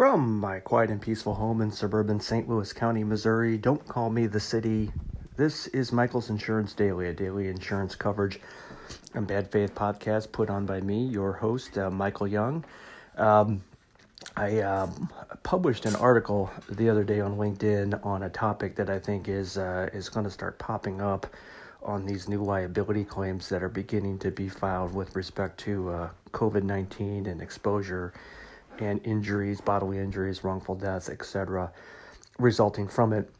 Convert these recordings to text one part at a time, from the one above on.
From my quiet and peaceful home in suburban St. Louis County, Missouri, don't call me the city. This is Michael's Insurance Daily, a daily insurance coverage and bad faith podcast put on by me, your host, uh, Michael Young. Um, I um, published an article the other day on LinkedIn on a topic that I think is uh, is going to start popping up on these new liability claims that are beginning to be filed with respect to uh, COVID nineteen and exposure and injuries, bodily injuries, wrongful deaths, etc., resulting from it.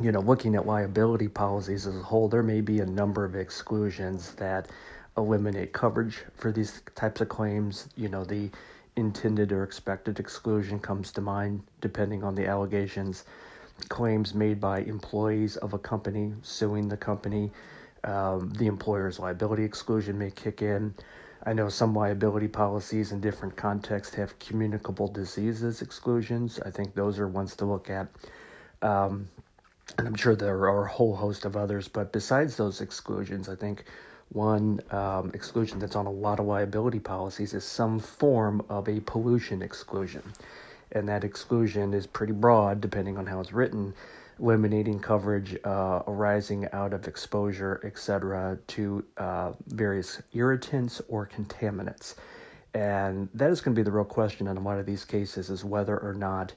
You know, looking at liability policies as a whole, there may be a number of exclusions that eliminate coverage for these types of claims. You know, the intended or expected exclusion comes to mind depending on the allegations. Claims made by employees of a company suing the company, um, the employer's liability exclusion may kick in. I know some liability policies in different contexts have communicable diseases exclusions. I think those are ones to look at. Um, and I'm sure there are a whole host of others, but besides those exclusions, I think one um, exclusion that's on a lot of liability policies is some form of a pollution exclusion. And that exclusion is pretty broad depending on how it's written eliminating coverage uh, arising out of exposure, etc., to uh, various irritants or contaminants. And that is going to be the real question in a lot of these cases is whether or not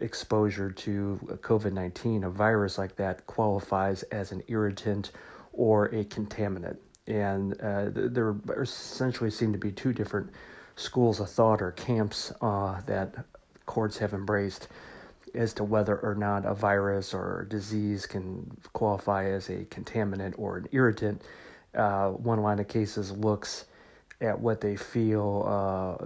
exposure to COVID 19, a virus like that, qualifies as an irritant or a contaminant. And uh, there essentially seem to be two different schools of thought or camps uh, that courts have embraced as to whether or not a virus or disease can qualify as a contaminant or an irritant. Uh, one line of cases looks at what they feel, uh,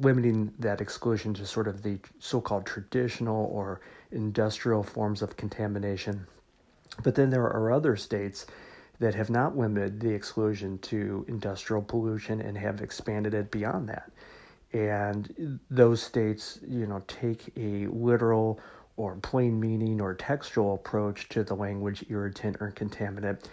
limiting that exclusion to sort of the so called traditional or industrial forms of contamination. But then there are other states that have not limited the exclusion to industrial pollution and have expanded it beyond that and those states you know take a literal or plain meaning or textual approach to the language irritant or contaminant.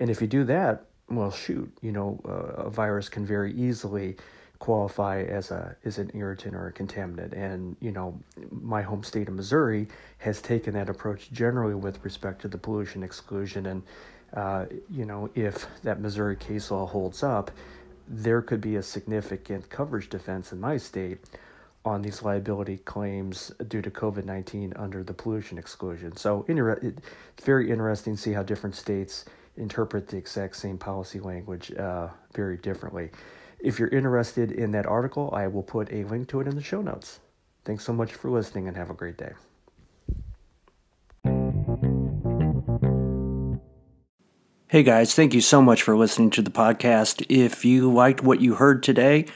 And if you do that well shoot you know uh, a virus can very easily qualify as a as an irritant or a contaminant. And you know my home state of Missouri has taken that approach generally with respect to the pollution exclusion. And uh, you know if that Missouri case law holds up there could be a significant coverage defense in my state on these liability claims due to COVID 19 under the pollution exclusion. So, it's very interesting to see how different states interpret the exact same policy language uh, very differently. If you're interested in that article, I will put a link to it in the show notes. Thanks so much for listening and have a great day. Hey guys, thank you so much for listening to the podcast. If you liked what you heard today,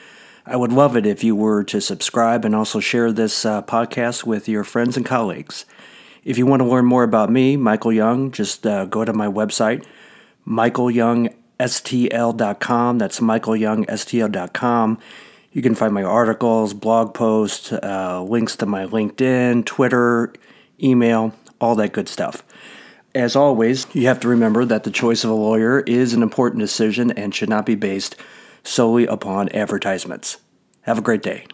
I would love it if you were to subscribe and also share this uh, podcast with your friends and colleagues. If you want to learn more about me, Michael Young, just uh, go to my website, michaelyoungstl.com. That's michaelyoungstl.com. You can find my articles, blog posts, uh, links to my LinkedIn, Twitter, email, all that good stuff. As always, you have to remember that the choice of a lawyer is an important decision and should not be based solely upon advertisements. Have a great day.